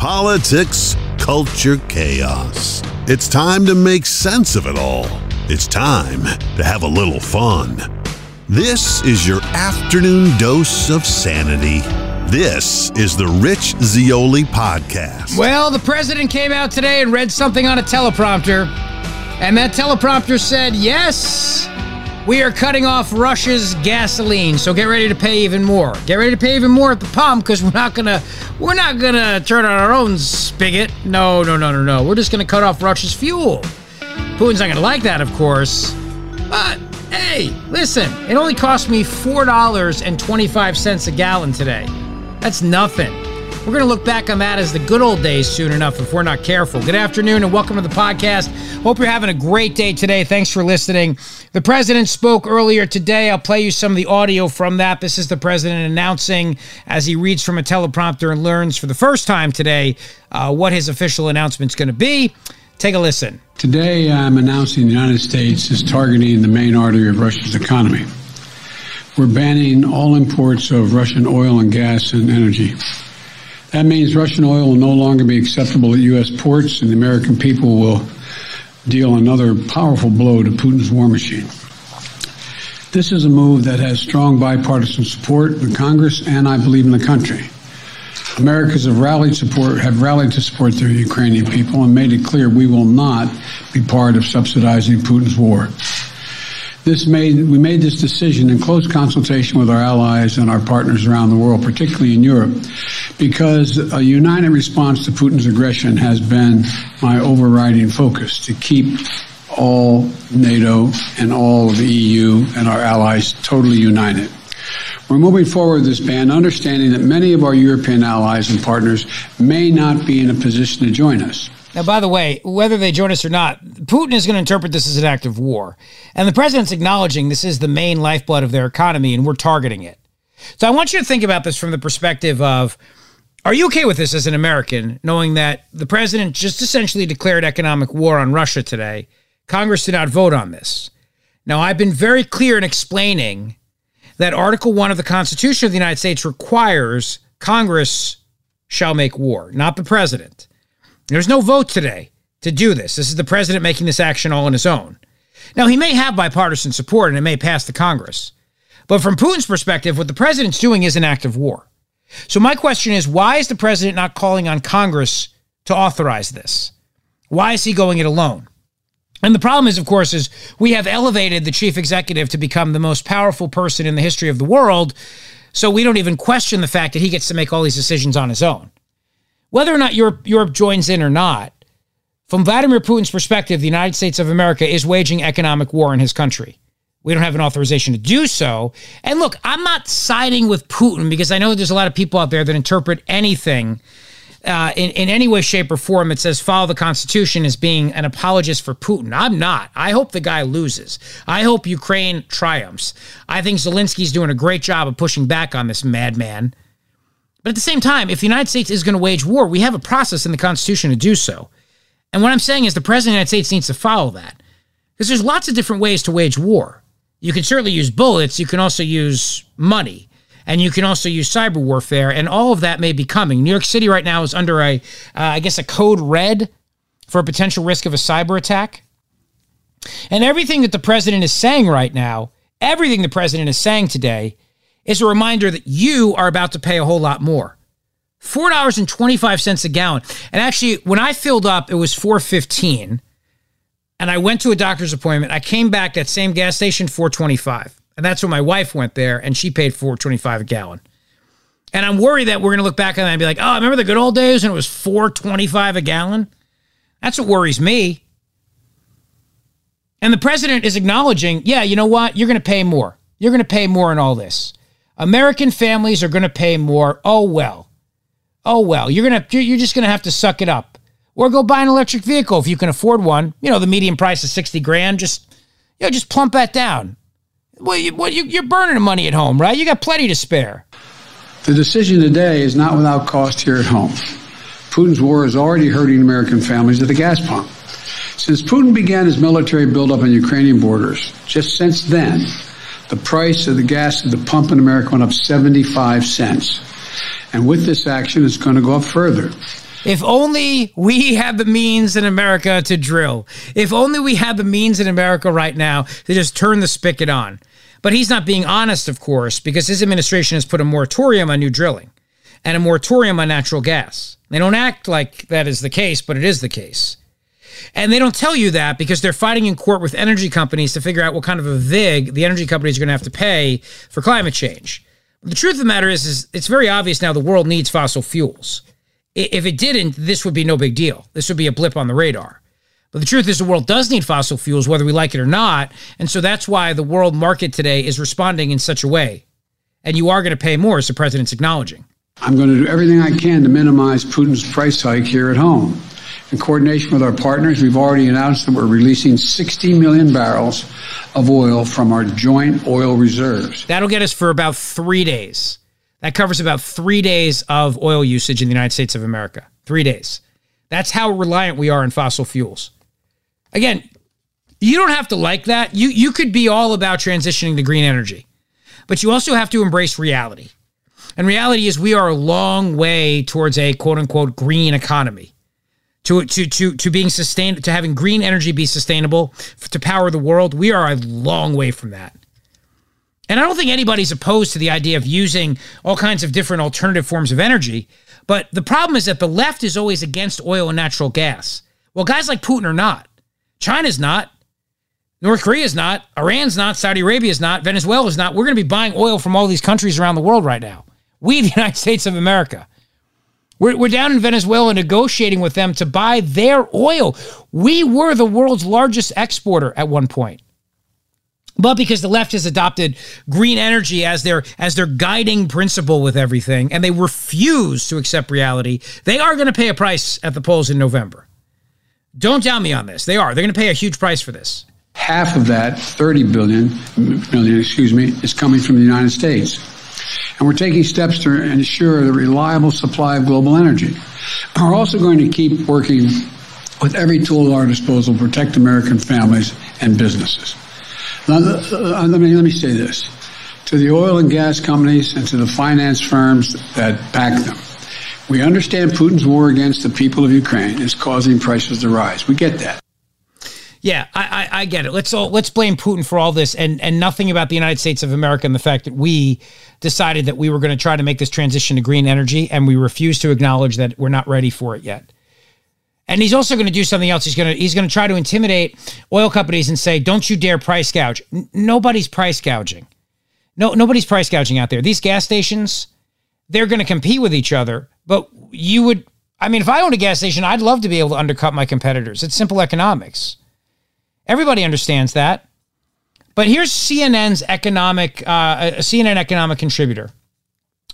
politics, culture, chaos. It's time to make sense of it all. It's time to have a little fun. This is your afternoon dose of sanity. This is the Rich Zeoli podcast. Well, the president came out today and read something on a teleprompter, and that teleprompter said, Yes, we are cutting off Russia's gasoline, so get ready to pay even more. Get ready to pay even more at the pump because we're not gonna we're not gonna turn on our own spigot. No, no, no, no, no. We're just gonna cut off Russia's fuel. Putin's not gonna like that, of course. But hey, listen, it only cost me four dollars and twenty-five cents a gallon today. That's nothing. We're going to look back on that as the good old days soon enough if we're not careful. Good afternoon and welcome to the podcast. Hope you're having a great day today. Thanks for listening. The president spoke earlier today. I'll play you some of the audio from that. This is the president announcing as he reads from a teleprompter and learns for the first time today uh, what his official announcement is going to be. Take a listen. Today, I'm announcing the United States is targeting the main artery of Russia's economy. We're banning all imports of Russian oil and gas and energy. That means Russian oil will no longer be acceptable at U.S. ports, and the American people will deal another powerful blow to Putin's war machine. This is a move that has strong bipartisan support in Congress and I believe in the country. Americans have rallied support have rallied to support their Ukrainian people and made it clear we will not be part of subsidizing Putin's war. This made, we made this decision in close consultation with our allies and our partners around the world, particularly in Europe, because a united response to Putin's aggression has been my overriding focus to keep all NATO and all of the EU and our allies totally united. We're moving forward this ban, understanding that many of our European allies and partners may not be in a position to join us. Now, by the way, whether they join us or not, Putin is going to interpret this as an act of war. And the president's acknowledging this is the main lifeblood of their economy and we're targeting it. So I want you to think about this from the perspective of are you okay with this as an American, knowing that the president just essentially declared economic war on Russia today? Congress did not vote on this. Now, I've been very clear in explaining that Article 1 of the Constitution of the United States requires Congress shall make war, not the president. There's no vote today to do this. This is the president making this action all on his own. Now, he may have bipartisan support and it may pass the Congress. But from Putin's perspective, what the president's doing is an act of war. So, my question is why is the president not calling on Congress to authorize this? Why is he going it alone? And the problem is, of course, is we have elevated the chief executive to become the most powerful person in the history of the world. So we don't even question the fact that he gets to make all these decisions on his own. Whether or not Europe, Europe joins in or not, from Vladimir Putin's perspective, the United States of America is waging economic war in his country. We don't have an authorization to do so. And look, I'm not siding with Putin because I know there's a lot of people out there that interpret anything uh, in, in any way, shape, or form that says follow the Constitution as being an apologist for Putin. I'm not. I hope the guy loses. I hope Ukraine triumphs. I think Zelensky's doing a great job of pushing back on this madman. But at the same time, if the United States is going to wage war, we have a process in the Constitution to do so. And what I'm saying is the President of the United States needs to follow that. Because there's lots of different ways to wage war. You can certainly use bullets, you can also use money, and you can also use cyber warfare, and all of that may be coming. New York City right now is under a, uh, I guess, a code red for a potential risk of a cyber attack. And everything that the president is saying right now, everything the president is saying today, is a reminder that you are about to pay a whole lot more. $4.25 a gallon. And actually, when I filled up, it was 415 and I went to a doctor's appointment. I came back that same gas station, 425. And that's when my wife went there and she paid 425 a gallon. And I'm worried that we're to look back on that and be like, oh, remember the good old days when it was 425 a gallon? That's what worries me. And the president is acknowledging, yeah, you know what? You're to pay more. You're to pay more in all this. American families are to pay more. Oh well. Oh well. You're to you're just to have to suck it up. Or go buy an electric vehicle if you can afford one. You know, the median price is 60 grand. Just you know, just plump that down. Well, you, well you, you're burning the money at home, right? You got plenty to spare. The decision today is not without cost here at home. Putin's war is already hurting American families at the gas pump. Since Putin began his military buildup on Ukrainian borders, just since then, the price of the gas at the pump in America went up 75 cents. And with this action, it's going to go up further. If only we had the means in America to drill. If only we had the means in America right now to just turn the spigot on. But he's not being honest, of course, because his administration has put a moratorium on new drilling and a moratorium on natural gas. They don't act like that is the case, but it is the case. And they don't tell you that because they're fighting in court with energy companies to figure out what kind of a VIG the energy companies are going to have to pay for climate change. The truth of the matter is, is it's very obvious now the world needs fossil fuels. If it didn't, this would be no big deal. This would be a blip on the radar. But the truth is, the world does need fossil fuels, whether we like it or not. And so that's why the world market today is responding in such a way. And you are going to pay more, as the president's acknowledging. I'm going to do everything I can to minimize Putin's price hike here at home. In coordination with our partners, we've already announced that we're releasing 60 million barrels of oil from our joint oil reserves. That'll get us for about three days. That covers about three days of oil usage in the United States of America. Three days. That's how reliant we are on fossil fuels. Again, you don't have to like that. You you could be all about transitioning to green energy. But you also have to embrace reality. And reality is we are a long way towards a quote unquote green economy to to to to being sustained to having green energy be sustainable to power the world we are a long way from that and i don't think anybody's opposed to the idea of using all kinds of different alternative forms of energy but the problem is that the left is always against oil and natural gas. Well guys like putin are not. China's not. North korea's not. Iran's not. Saudi arabia's not. Venezuela's not. We're going to be buying oil from all these countries around the world right now. We the united states of america. We're, we're down in Venezuela negotiating with them to buy their oil. We were the world's largest exporter at one point. But because the left has adopted green energy as their as their guiding principle with everything, and they refuse to accept reality, they are going to pay a price at the polls in November. Don't doubt me on this. They are. They're going to pay a huge price for this. Half of that, 30 billion, million, excuse me, is coming from the United States and we're taking steps to ensure the reliable supply of global energy. We're also going to keep working with every tool at our disposal to protect American families and businesses. Uh, let me, let me say this. To the oil and gas companies and to the finance firms that back them, we understand Putin's war against the people of Ukraine is causing prices to rise. We get that. Yeah, I, I, I, get it. Let's all let's blame Putin for all this, and and nothing about the United States of America and the fact that we decided that we were going to try to make this transition to green energy, and we refuse to acknowledge that we're not ready for it yet. And he's also going to do something else. He's going to he's going to try to intimidate oil companies and say, "Don't you dare price gouge." N- nobody's price gouging. No, nobody's price gouging out there. These gas stations, they're going to compete with each other. But you would, I mean, if I owned a gas station, I'd love to be able to undercut my competitors. It's simple economics. Everybody understands that. But here's CNN's economic, uh, a CNN economic contributor.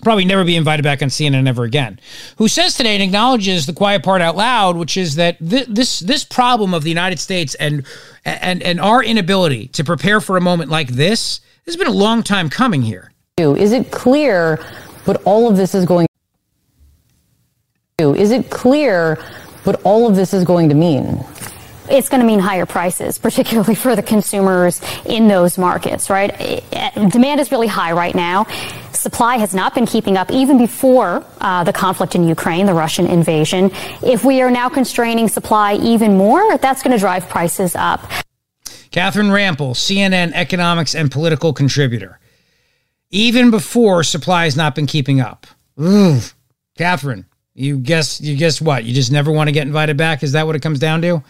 Probably never be invited back on CNN ever again. Who says today and acknowledges the quiet part out loud, which is that th- this this problem of the United States and and and our inability to prepare for a moment like this has been a long time coming here. Is it clear what all of this is going? to Is it clear what all of this is going to mean? It's going to mean higher prices, particularly for the consumers in those markets, right? Demand is really high right now. Supply has not been keeping up even before uh, the conflict in Ukraine, the Russian invasion. If we are now constraining supply even more, that's going to drive prices up. Catherine Rampell, CNN economics and political contributor. Even before supply has not been keeping up. Ooh, Catherine, you guess you guess what? You just never want to get invited back? Is that what it comes down to?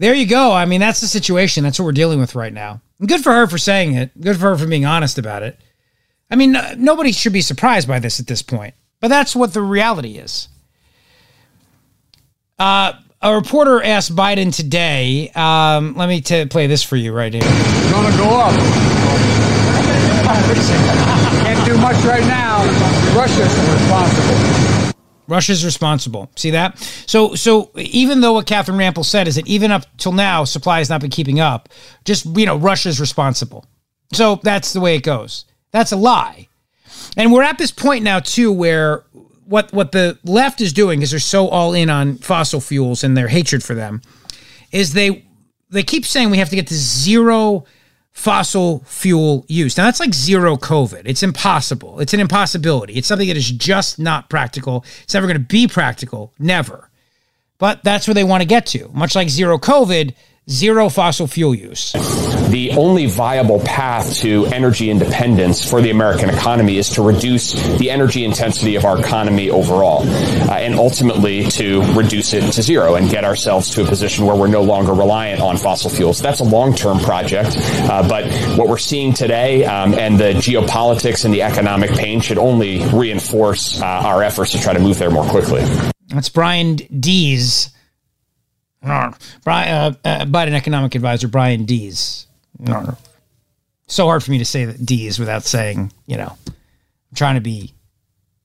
There you go. I mean, that's the situation. That's what we're dealing with right now. And good for her for saying it. Good for her for being honest about it. I mean, nobody should be surprised by this at this point, but that's what the reality is. Uh, a reporter asked Biden today. Um, let me t- play this for you right here. Gonna go up. Can't do much right now. Russia's responsible. Russia's responsible. See that? So, so even though what Catherine Rampell said is that even up till now, supply has not been keeping up, just, you know, Russia's responsible. So that's the way it goes. That's a lie. And we're at this point now, too, where what, what the left is doing is they're so all in on fossil fuels and their hatred for them is they, they keep saying we have to get to zero fossil fuel use. Now, that's like zero COVID. It's impossible. It's an impossibility. It's something that is just not practical. It's never going to be practical. Never. But that's where they want to get to. Much like zero COVID, zero fossil fuel use. The only viable path to energy independence for the American economy is to reduce the energy intensity of our economy overall, uh, and ultimately to reduce it to zero and get ourselves to a position where we're no longer reliant on fossil fuels. That's a long-term project, uh, but what we're seeing today um, and the geopolitics and the economic pain should only reinforce uh, our efforts to try to move there more quickly. That's Brian Deese Brian, uh, uh, Biden economic advisor Brian Deese. So hard for me to say that Deese without saying, you know, I'm trying to be,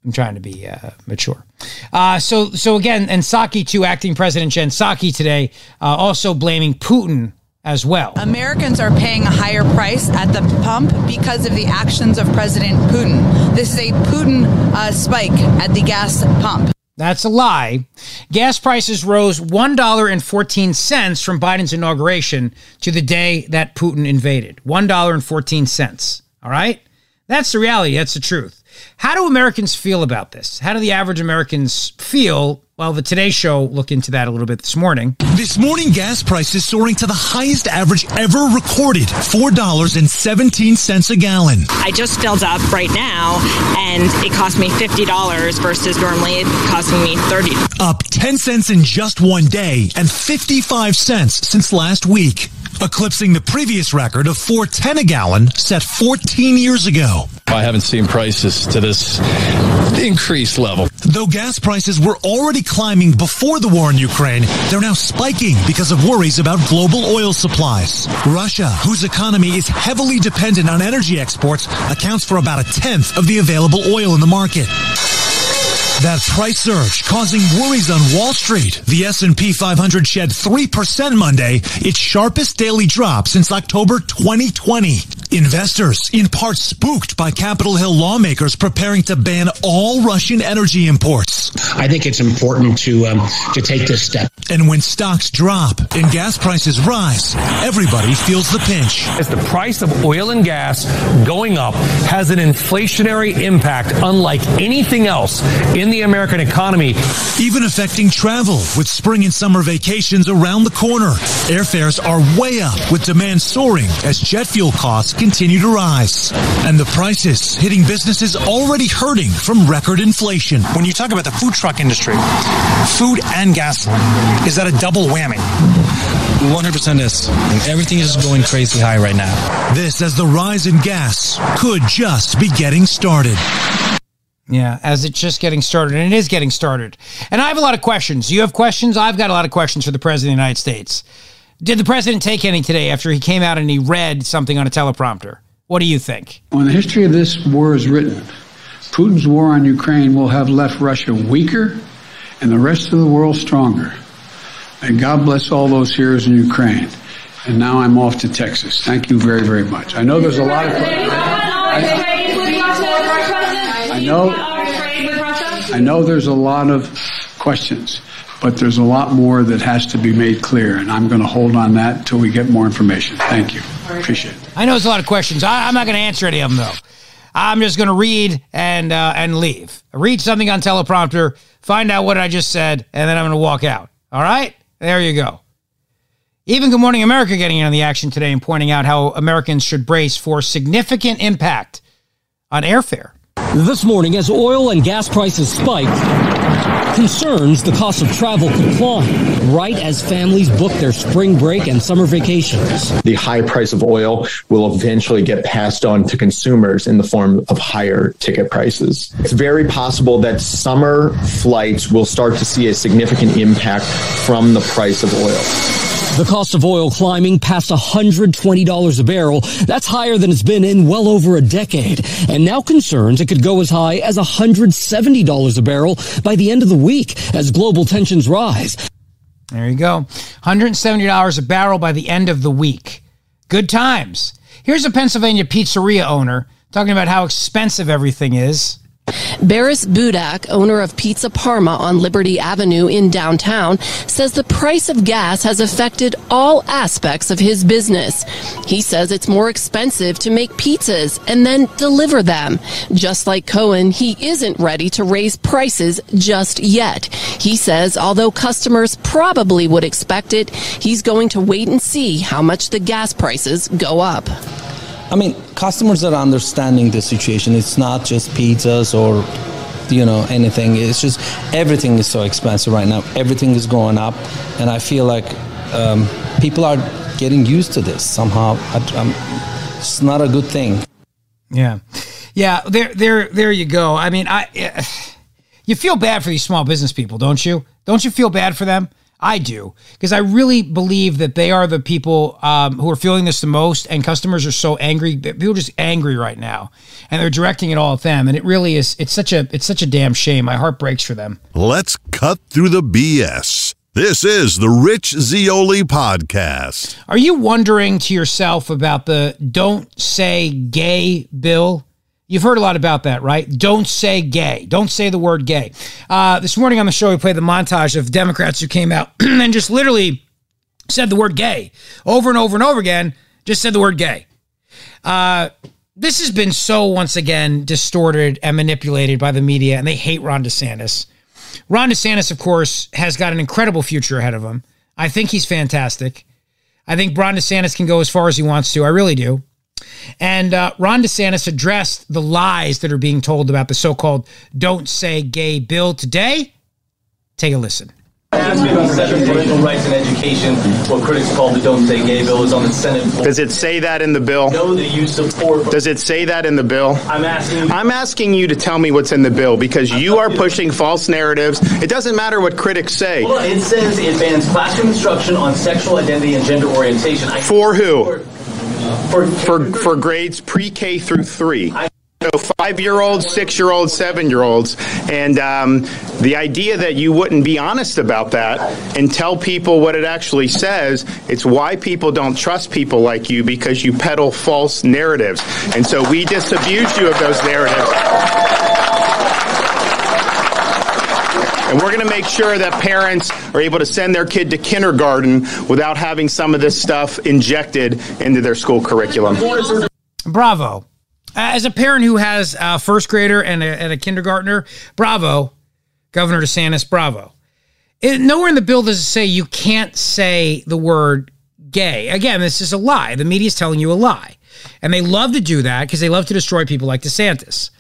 I'm trying to be uh, mature. Uh, so, so again, and Psaki too, acting President Jen Psaki today, uh, also blaming Putin as well. Americans are paying a higher price at the pump because of the actions of President Putin. This is a Putin uh, spike at the gas pump. That's a lie. Gas prices rose $1.14 from Biden's inauguration to the day that Putin invaded. $1.14. All right? That's the reality. That's the truth. How do Americans feel about this? How do the average Americans feel? Well, the Today Show looked into that a little bit this morning. This morning, gas prices soaring to the highest average ever recorded $4.17 a gallon. I just filled up right now, and it cost me $50 versus normally it costing me 30. Up 10 cents in just one day and 55 cents since last week eclipsing the previous record of 410 a gallon set 14 years ago. I haven't seen prices to this increased level. Though gas prices were already climbing before the war in Ukraine, they're now spiking because of worries about global oil supplies. Russia, whose economy is heavily dependent on energy exports, accounts for about a tenth of the available oil in the market. That price surge causing worries on Wall Street. The S&P 500 shed 3% Monday, its sharpest daily drop since October 2020. Investors, in part spooked by Capitol Hill lawmakers preparing to ban all Russian energy imports. I think it's important to um, to take this step. And when stocks drop and gas prices rise, everybody feels the pinch. As the price of oil and gas going up has an inflationary impact unlike anything else in the American economy. Even affecting travel with spring and summer vacations around the corner. Airfares are way up with demand soaring as jet fuel costs continue to rise. And the prices hitting businesses already hurting from record inflation. When you talk about the food truck industry, food and gasoline, is that a double whammy? 100% is. And everything is going crazy high right now. This as the rise in gas could just be getting started. Yeah, as it's just getting started, and it is getting started. And I have a lot of questions. You have questions? I've got a lot of questions for the President of the United States. Did the President take any today after he came out and he read something on a teleprompter? What do you think? When the history of this war is written, Putin's war on Ukraine will have left Russia weaker and the rest of the world stronger. And God bless all those heroes in Ukraine. And now I'm off to Texas. Thank you very, very much. I know there's a lot of. I know. I know there's a lot of questions, but there's a lot more that has to be made clear, and I'm going to hold on that until we get more information. Thank you. Appreciate it. I know there's a lot of questions. I, am not going to answer any of them though. I'm just going to read and uh, and leave. Read something on teleprompter, find out what I just said, and then I'm going to walk out. All right, there you go. Even Good Morning America getting in on the action today and pointing out how Americans should brace for significant impact on airfare. This morning, as oil and gas prices spiked, concerns the cost of travel could climb right as families book their spring break and summer vacations. The high price of oil will eventually get passed on to consumers in the form of higher ticket prices. It's very possible that summer flights will start to see a significant impact from the price of oil. The cost of oil climbing past $120 a barrel. That's higher than it's been in well over a decade. And now concerns it could go as high as $170 a barrel by the end of the week as global tensions rise. There you go. $170 a barrel by the end of the week. Good times. Here's a Pennsylvania pizzeria owner talking about how expensive everything is. Baris Budak, owner of Pizza Parma on Liberty Avenue in downtown, says the price of gas has affected all aspects of his business. He says it's more expensive to make pizzas and then deliver them. Just like Cohen, he isn't ready to raise prices just yet. He says although customers probably would expect it, he's going to wait and see how much the gas prices go up. I mean, customers are understanding the situation. It's not just pizzas or you know anything. It's just everything is so expensive right now. Everything is going up, and I feel like um, people are getting used to this somehow. I, it's not a good thing. Yeah, yeah. There, there, there you go. I mean, I. You feel bad for these small business people, don't you? Don't you feel bad for them? I do because I really believe that they are the people um, who are feeling this the most, and customers are so angry. People are just angry right now, and they're directing it all at them. And it really is. It's such a. It's such a damn shame. My heart breaks for them. Let's cut through the BS. This is the Rich Zeoli podcast. Are you wondering to yourself about the "Don't Say Gay" bill? You've heard a lot about that, right? Don't say gay. Don't say the word gay. Uh, this morning on the show, we played the montage of Democrats who came out and just literally said the word gay over and over and over again, just said the word gay. Uh, this has been so, once again, distorted and manipulated by the media, and they hate Ron DeSantis. Ron DeSantis, of course, has got an incredible future ahead of him. I think he's fantastic. I think Ron DeSantis can go as far as he wants to. I really do. And uh, Ron DeSantis addressed the lies that are being told about the so called Don't Say Gay bill today. Take a listen. Seven parental rights and education, what critics call the Don't Say Gay bill, is on the Senate floor. Does it say that in the bill? Know that you support. Does it say that in the bill? I'm asking. I'm asking you to tell me what's in the bill because you are pushing false narratives. It doesn't matter what critics say. Well, it says it bans classroom instruction on sexual identity and gender orientation. I For who? For for for grades pre-K through three. So five-year-olds, six-year-olds, seven-year-olds, and um, the idea that you wouldn't be honest about that and tell people what it actually says, it's why people don't trust people like you because you peddle false narratives, and so we disabuse you of those narratives. And we're going to make sure that parents are able to send their kid to kindergarten without having some of this stuff injected into their school curriculum. Bravo. As a parent who has a first grader and a, and a kindergartner, bravo, Governor DeSantis, bravo. It, nowhere in the bill does it say you can't say the word gay. Again, this is a lie. The media is telling you a lie. And they love to do that because they love to destroy people like DeSantis.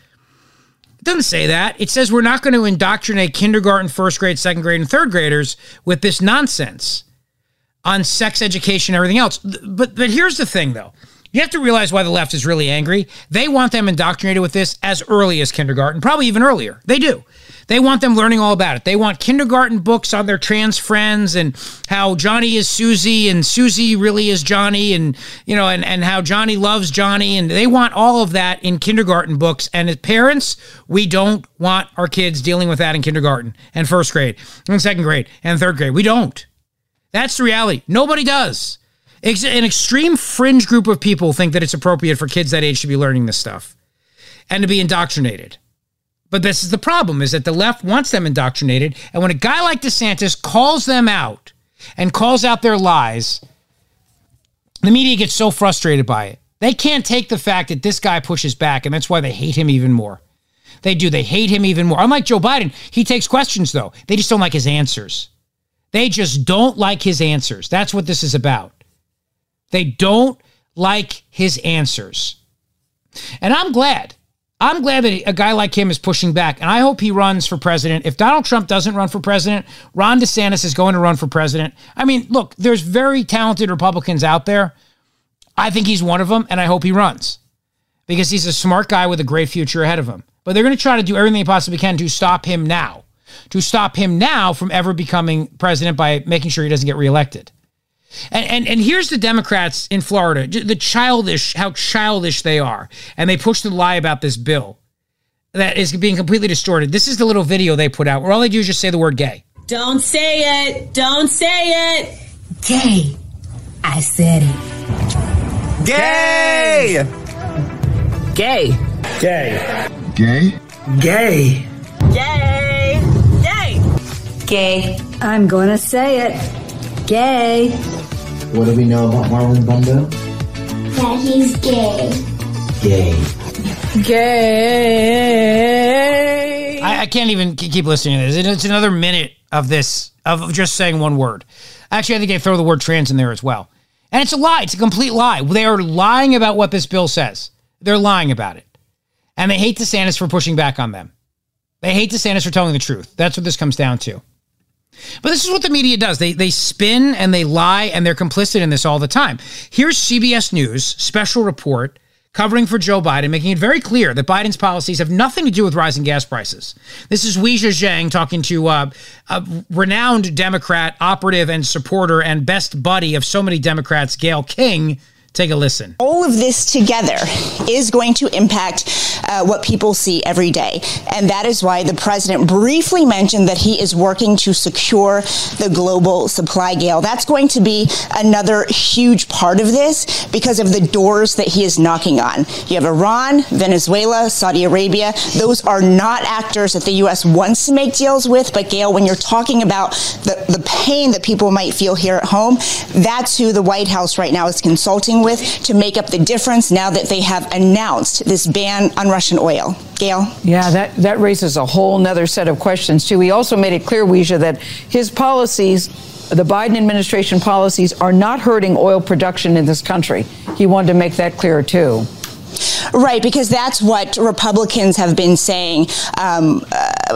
Doesn't say that. It says we're not going to indoctrinate kindergarten, first grade, second grade, and third graders with this nonsense on sex education and everything else. But but here's the thing though. You have to realize why the left is really angry. They want them indoctrinated with this as early as kindergarten, probably even earlier. They do. They want them learning all about it. They want kindergarten books on their trans friends and how Johnny is Susie and Susie really is Johnny and you know and, and how Johnny loves Johnny and they want all of that in kindergarten books. And as parents, we don't want our kids dealing with that in kindergarten and first grade and second grade and third grade. We don't. That's the reality. Nobody does. An extreme fringe group of people think that it's appropriate for kids that age to be learning this stuff and to be indoctrinated. But this is the problem is that the left wants them indoctrinated. And when a guy like DeSantis calls them out and calls out their lies, the media gets so frustrated by it. They can't take the fact that this guy pushes back, and that's why they hate him even more. They do. They hate him even more. Unlike Joe Biden, he takes questions, though. They just don't like his answers. They just don't like his answers. That's what this is about. They don't like his answers. And I'm glad. I'm glad that a guy like him is pushing back, and I hope he runs for president. If Donald Trump doesn't run for president, Ron DeSantis is going to run for president. I mean, look, there's very talented Republicans out there. I think he's one of them, and I hope he runs because he's a smart guy with a great future ahead of him. But they're going to try to do everything they possibly can to stop him now, to stop him now from ever becoming president by making sure he doesn't get reelected. And, and and here's the Democrats in Florida, the childish, how childish they are, and they push the lie about this bill that is being completely distorted. This is the little video they put out where all they do is just say the word gay. Don't say it. Don't say it. Gay. I said it. Gay. Gay. Gay. Gay. Gay. Gay. Gay. Gay. I'm gonna say it. Gay. What do we know about Marlon Brando? That he's gay. Gay. Gay. I, I can't even keep listening to this. It's another minute of this, of just saying one word. Actually, I think they throw the word trans in there as well. And it's a lie. It's a complete lie. They are lying about what this bill says. They're lying about it. And they hate DeSantis for pushing back on them. They hate DeSantis for telling the truth. That's what this comes down to. But this is what the media does. They they spin and they lie and they're complicit in this all the time. Here's CBS News special report covering for Joe Biden, making it very clear that Biden's policies have nothing to do with rising gas prices. This is Weijia Jiang talking to uh, a renowned Democrat operative and supporter and best buddy of so many Democrats, Gayle King. Take a listen. All of this together is going to impact uh, what people see every day. And that is why the president briefly mentioned that he is working to secure the global supply, Gayle. That's going to be another huge part of this because of the doors that he is knocking on. You have Iran, Venezuela, Saudi Arabia. Those are not actors that the U.S. wants to make deals with. But, Gayle, when you're talking about the, the pain that people might feel here at home, that's who the White House right now is consulting with to make up the difference now that they have announced this ban on Russian oil. Gayle? Yeah, that, that raises a whole nother set of questions, too. He also made it clear, Weijia, that his policies, the Biden administration policies, are not hurting oil production in this country. He wanted to make that clear, too. Right, because that's what Republicans have been saying um,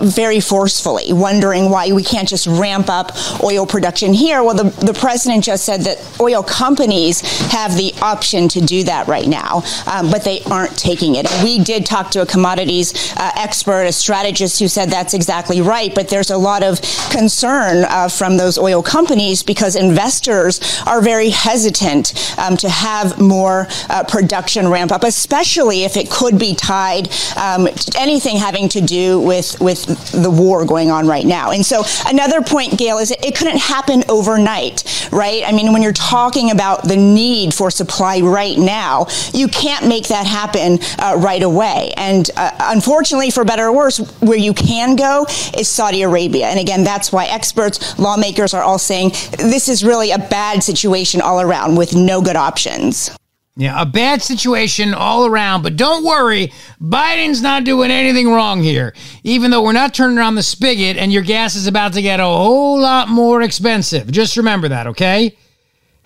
very forcefully, wondering why we can't just ramp up oil production here. Well, the, the president just said that oil companies have the option to do that right now, um, but they aren't taking it. We did talk to a commodities uh, expert, a strategist, who said that's exactly right, but there's a lot of concern uh, from those oil companies because investors are very hesitant um, to have more uh, production ramp up, especially if it could be tied um, to anything having to do with with the war going on right now. And so another point, Gayle, is it, it couldn't happen overnight, right? I mean, when you're talking about the need for supply right now, you can't make that happen uh, right away. And uh, unfortunately, for better or worse, where you can go is Saudi Arabia. And again, that's why experts, lawmakers are all saying this is really a bad situation all around with no good options. Yeah, a bad situation all around, but don't worry, Biden's not doing anything wrong here. Even though we're not turning on the spigot and your gas is about to get a whole lot more expensive. Just remember that, okay?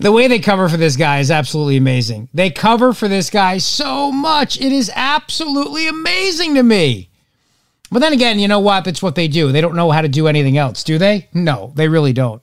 the way they cover for this guy is absolutely amazing. They cover for this guy so much. It is absolutely amazing to me. But then again, you know what? That's what they do. They don't know how to do anything else, do they? No, they really don't.